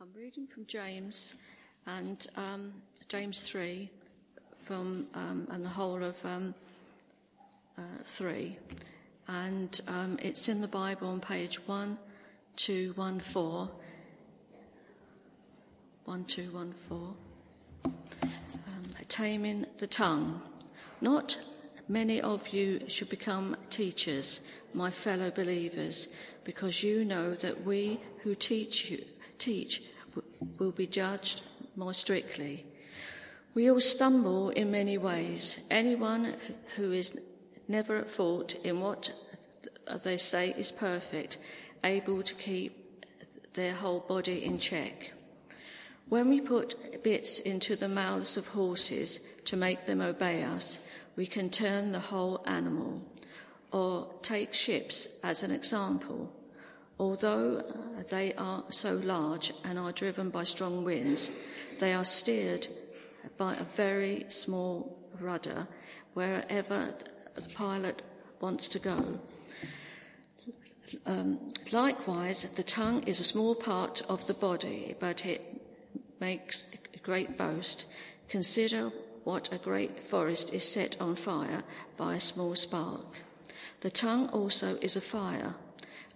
I'm reading from James and um, James 3 from um, and the whole of um, uh, 3. And um, it's in the Bible on page 1214. 1214. Um, taming the tongue. Not many of you should become teachers, my fellow believers, because you know that we who teach you teach will be judged more strictly. We all stumble in many ways. Anyone who is never at fault in what they say is perfect, able to keep their whole body in check. When we put bits into the mouths of horses to make them obey us, we can turn the whole animal. Or take ships as an example. Although they are so large and are driven by strong winds, they are steered by a very small rudder wherever the pilot wants to go. Um, likewise, the tongue is a small part of the body, but it makes a great boast. Consider what a great forest is set on fire by a small spark. The tongue also is a fire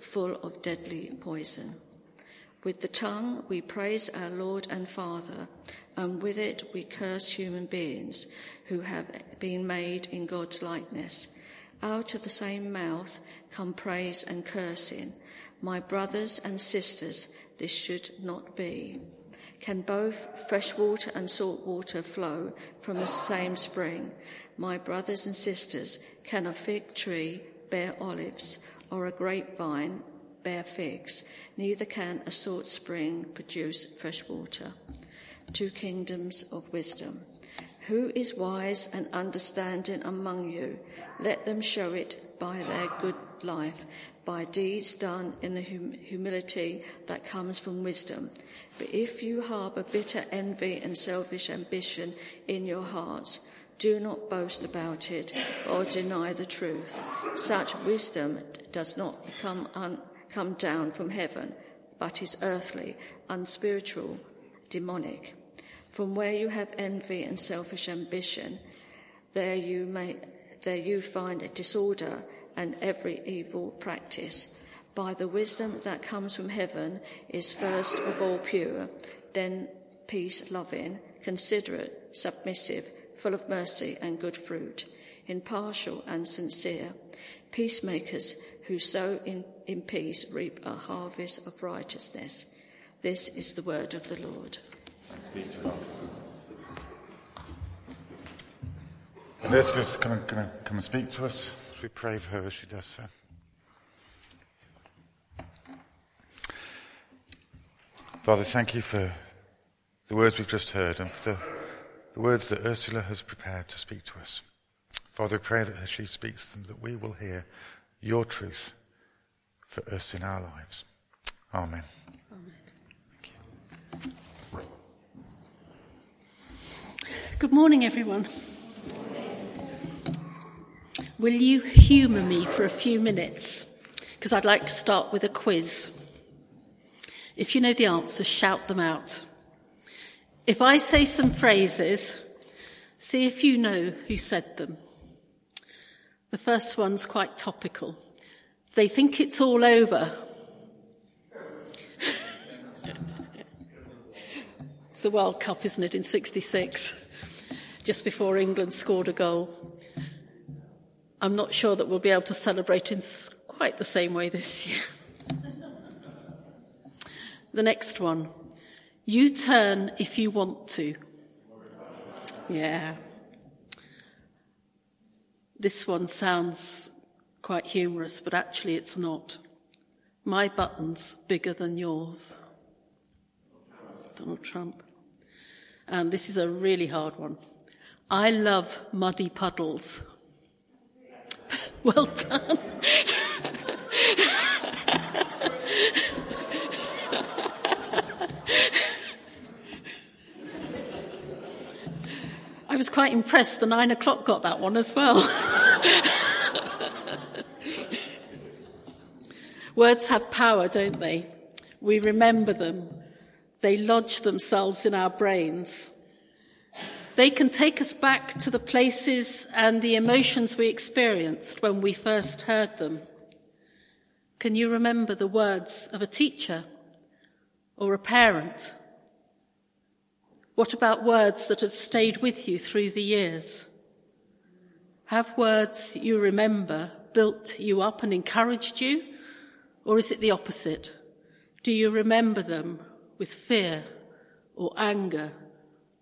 full of deadly poison. With the tongue we praise our Lord and Father, and with it we curse human beings who have been made in God's likeness. Out of the same mouth come praise and cursing. My brothers and sisters, this should not be. Can both fresh water and salt water flow from the same spring? My brothers and sisters, can a fig tree bear olives or a grapevine bear figs, neither can a salt spring produce fresh water. Two kingdoms of wisdom. Who is wise and understanding among you? Let them show it by their good life, by deeds done in the hum- humility that comes from wisdom. But if you harbour bitter envy and selfish ambition in your hearts, do not boast about it or deny the truth. Such wisdom does not come, un, come down from heaven, but is earthly, unspiritual, demonic. From where you have envy and selfish ambition, there you may, there you find a disorder and every evil practice. By the wisdom that comes from heaven is first of all pure, then peace loving, considerate, submissive, full of mercy and good fruit, impartial and sincere, peacemakers who sow in, in peace reap a harvest of righteousness. This is the word of the Lord. Elizabeth's going to come and speak to us. As we pray for her as she does so. Father, thank you for the words we've just heard and for the the words that Ursula has prepared to speak to us. Father, I pray that as she speaks them, that we will hear your truth for us in our lives. Amen. Amen. Good morning, everyone. Will you humour me for a few minutes? Because I'd like to start with a quiz. If you know the answers, shout them out. If I say some phrases, see if you know who said them. The first one's quite topical. They think it's all over. it's the World Cup, isn't it, in 66, just before England scored a goal. I'm not sure that we'll be able to celebrate in quite the same way this year. the next one. You turn if you want to. Yeah. This one sounds quite humorous, but actually it's not. My button's bigger than yours. Donald Trump. And this is a really hard one. I love muddy puddles. well done. quite impressed the nine o'clock got that one as well. Words have power, don't they? We remember them. They lodge themselves in our brains. They can take us back to the places and the emotions we experienced when we first heard them. Can you remember the words of a teacher or a parent? What about words that have stayed with you through the years? Have words you remember built you up and encouraged you? Or is it the opposite? Do you remember them with fear or anger?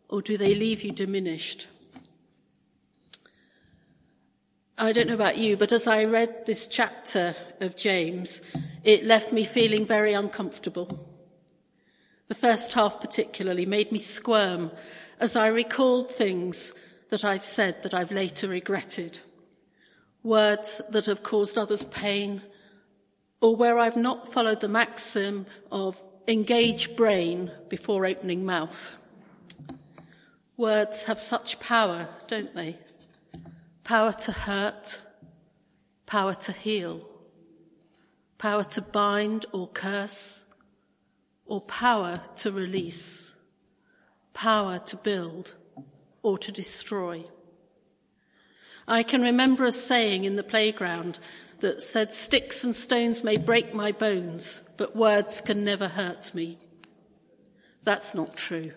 Or do they leave you diminished? I don't know about you, but as I read this chapter of James, it left me feeling very uncomfortable. The first half particularly made me squirm as I recalled things that I've said that I've later regretted. Words that have caused others pain or where I've not followed the maxim of engage brain before opening mouth. Words have such power, don't they? Power to hurt, power to heal, power to bind or curse, or power to release, power to build or to destroy. I can remember a saying in the playground that said, Sticks and stones may break my bones, but words can never hurt me. That's not true.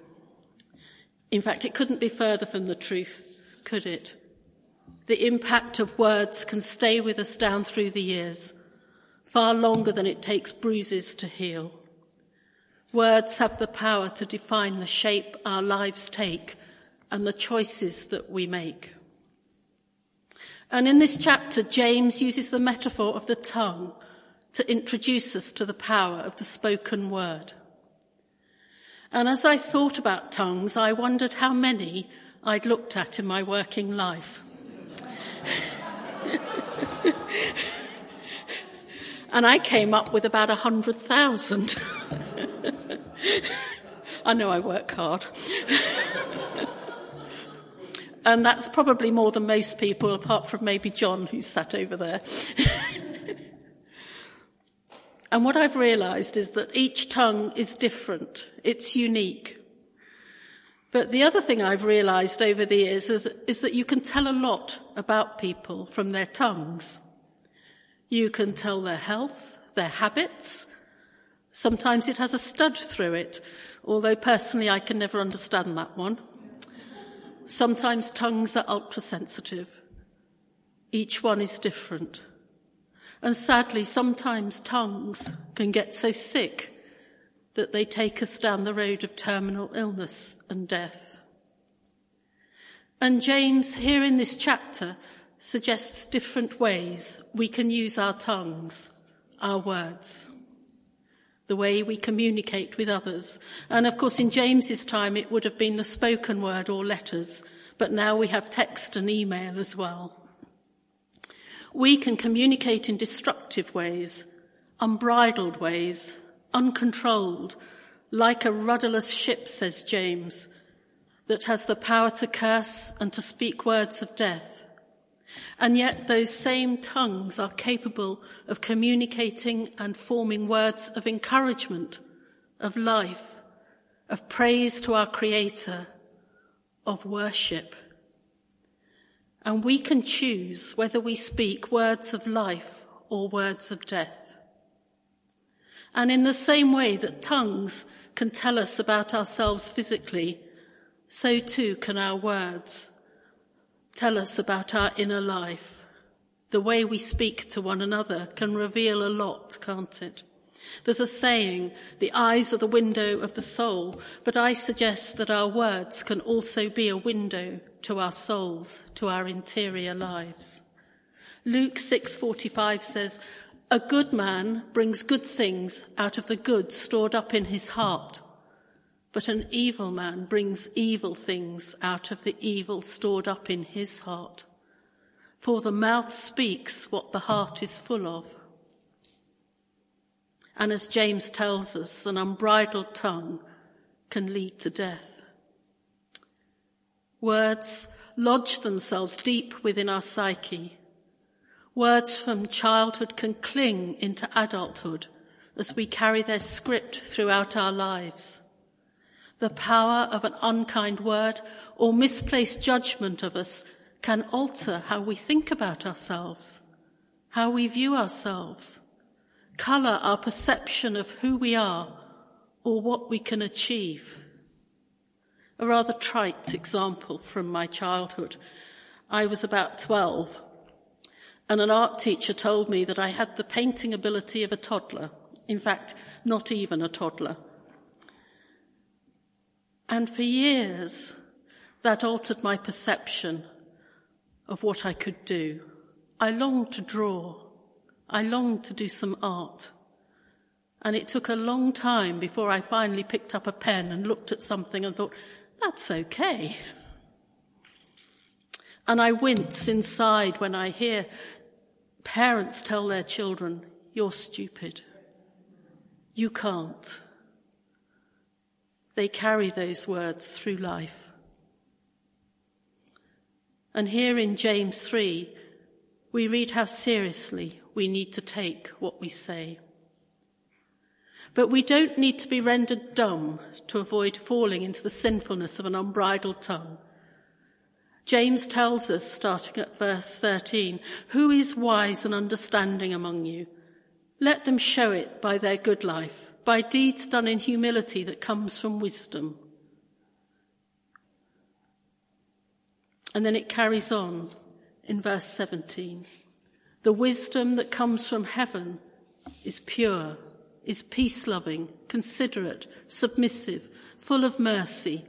In fact, it couldn't be further from the truth, could it? The impact of words can stay with us down through the years, far longer than it takes bruises to heal. Words have the power to define the shape our lives take and the choices that we make. And in this chapter, James uses the metaphor of the tongue to introduce us to the power of the spoken word. And as I thought about tongues, I wondered how many I'd looked at in my working life. and I came up with about a hundred thousand. I know I work hard. And that's probably more than most people, apart from maybe John, who's sat over there. and what I've realized is that each tongue is different. It's unique. But the other thing I've realized over the years is, is that you can tell a lot about people from their tongues. You can tell their health, their habits. Sometimes it has a stud through it, although personally I can never understand that one. Sometimes tongues are ultra sensitive. Each one is different. And sadly, sometimes tongues can get so sick that they take us down the road of terminal illness and death. And James, here in this chapter, suggests different ways we can use our tongues, our words the way we communicate with others. And of course, in James's time, it would have been the spoken word or letters, but now we have text and email as well. We can communicate in destructive ways, unbridled ways, uncontrolled, like a rudderless ship, says James, that has the power to curse and to speak words of death. And yet those same tongues are capable of communicating and forming words of encouragement, of life, of praise to our Creator, of worship. And we can choose whether we speak words of life or words of death. And in the same way that tongues can tell us about ourselves physically, so too can our words tell us about our inner life. The way we speak to one another can reveal a lot, can't it? There's a saying, the eyes are the window of the soul, but I suggest that our words can also be a window to our souls, to our interior lives. Luke 6:45 says, "A good man brings good things out of the good stored up in his heart, but an evil man brings evil things out of the evil stored up in his heart. For the mouth speaks what the heart is full of. And as James tells us, an unbridled tongue can lead to death. Words lodge themselves deep within our psyche. Words from childhood can cling into adulthood as we carry their script throughout our lives. The power of an unkind word or misplaced judgment of us can alter how we think about ourselves, how we view ourselves, colour our perception of who we are or what we can achieve. A rather trite example from my childhood. I was about 12 and an art teacher told me that I had the painting ability of a toddler. In fact, not even a toddler. And for years, that altered my perception of what I could do. I longed to draw. I longed to do some art. And it took a long time before I finally picked up a pen and looked at something and thought, that's okay. And I wince inside when I hear parents tell their children, you're stupid. You can't. They carry those words through life. And here in James 3, we read how seriously we need to take what we say. But we don't need to be rendered dumb to avoid falling into the sinfulness of an unbridled tongue. James tells us, starting at verse 13, who is wise and understanding among you? Let them show it by their good life, by deeds done in humility that comes from wisdom. And then it carries on in verse 17. The wisdom that comes from heaven is pure, is peace loving, considerate, submissive, full of mercy,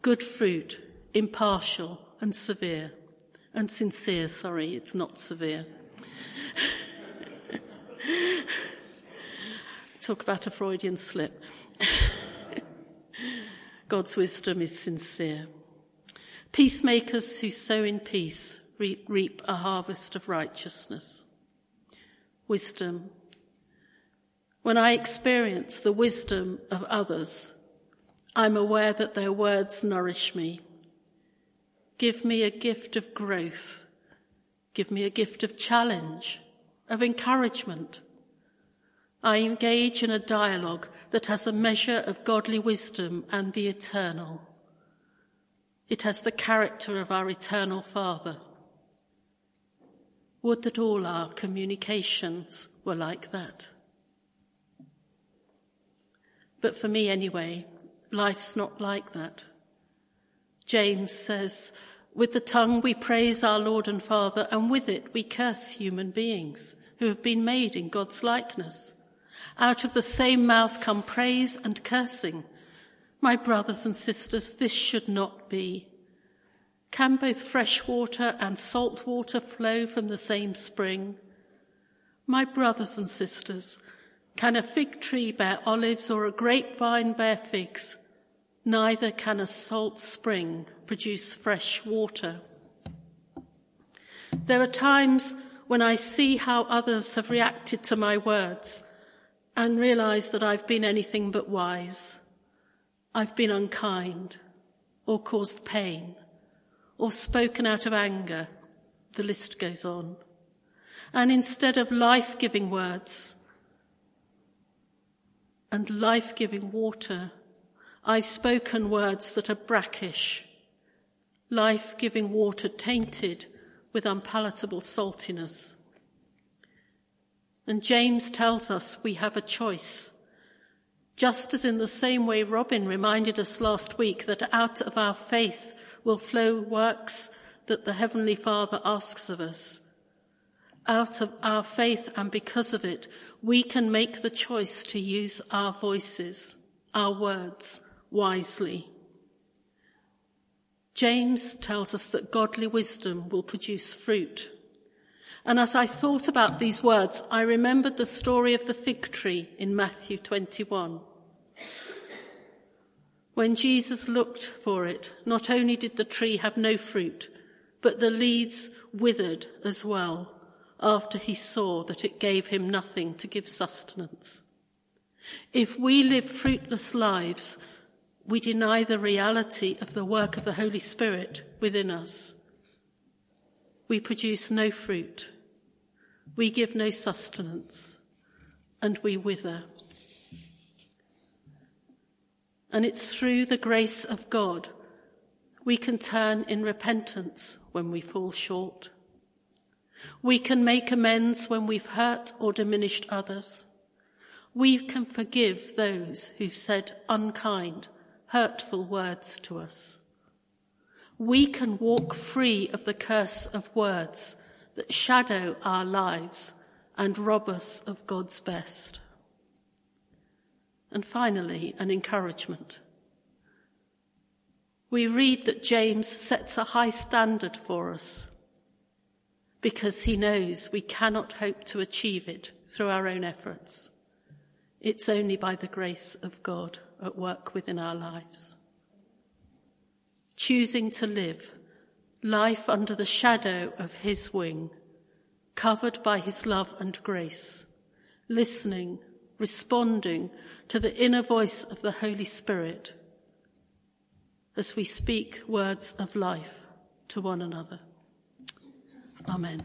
good fruit, impartial, and severe. And sincere, sorry, it's not severe. Talk about a Freudian slip. God's wisdom is sincere. Peacemakers who sow in peace reap a harvest of righteousness. Wisdom. When I experience the wisdom of others, I'm aware that their words nourish me. Give me a gift of growth. Give me a gift of challenge, of encouragement. I engage in a dialogue that has a measure of godly wisdom and the eternal. It has the character of our eternal Father. Would that all our communications were like that. But for me anyway, life's not like that. James says, with the tongue we praise our Lord and Father, and with it we curse human beings who have been made in God's likeness. Out of the same mouth come praise and cursing. My brothers and sisters, this should not be. Can both fresh water and salt water flow from the same spring? My brothers and sisters, can a fig tree bear olives or a grapevine bear figs? Neither can a salt spring produce fresh water. There are times when I see how others have reacted to my words and realize that I've been anything but wise. I've been unkind or caused pain or spoken out of anger. The list goes on. And instead of life giving words and life giving water, I've spoken words that are brackish, life giving water tainted with unpalatable saltiness. And James tells us we have a choice. Just as in the same way Robin reminded us last week that out of our faith will flow works that the Heavenly Father asks of us. Out of our faith and because of it, we can make the choice to use our voices, our words wisely. James tells us that godly wisdom will produce fruit. And as I thought about these words, I remembered the story of the fig tree in Matthew 21. When Jesus looked for it, not only did the tree have no fruit, but the leaves withered as well after he saw that it gave him nothing to give sustenance. If we live fruitless lives, we deny the reality of the work of the Holy Spirit within us. We produce no fruit. We give no sustenance and we wither. And it's through the grace of God we can turn in repentance when we fall short. We can make amends when we've hurt or diminished others. We can forgive those who've said unkind, hurtful words to us. We can walk free of the curse of words that shadow our lives and rob us of God's best. And finally, an encouragement. We read that James sets a high standard for us because he knows we cannot hope to achieve it through our own efforts. It's only by the grace of God at work within our lives. Choosing to live life under the shadow of his wing, covered by his love and grace, listening, responding to the inner voice of the Holy Spirit as we speak words of life to one another. Amen.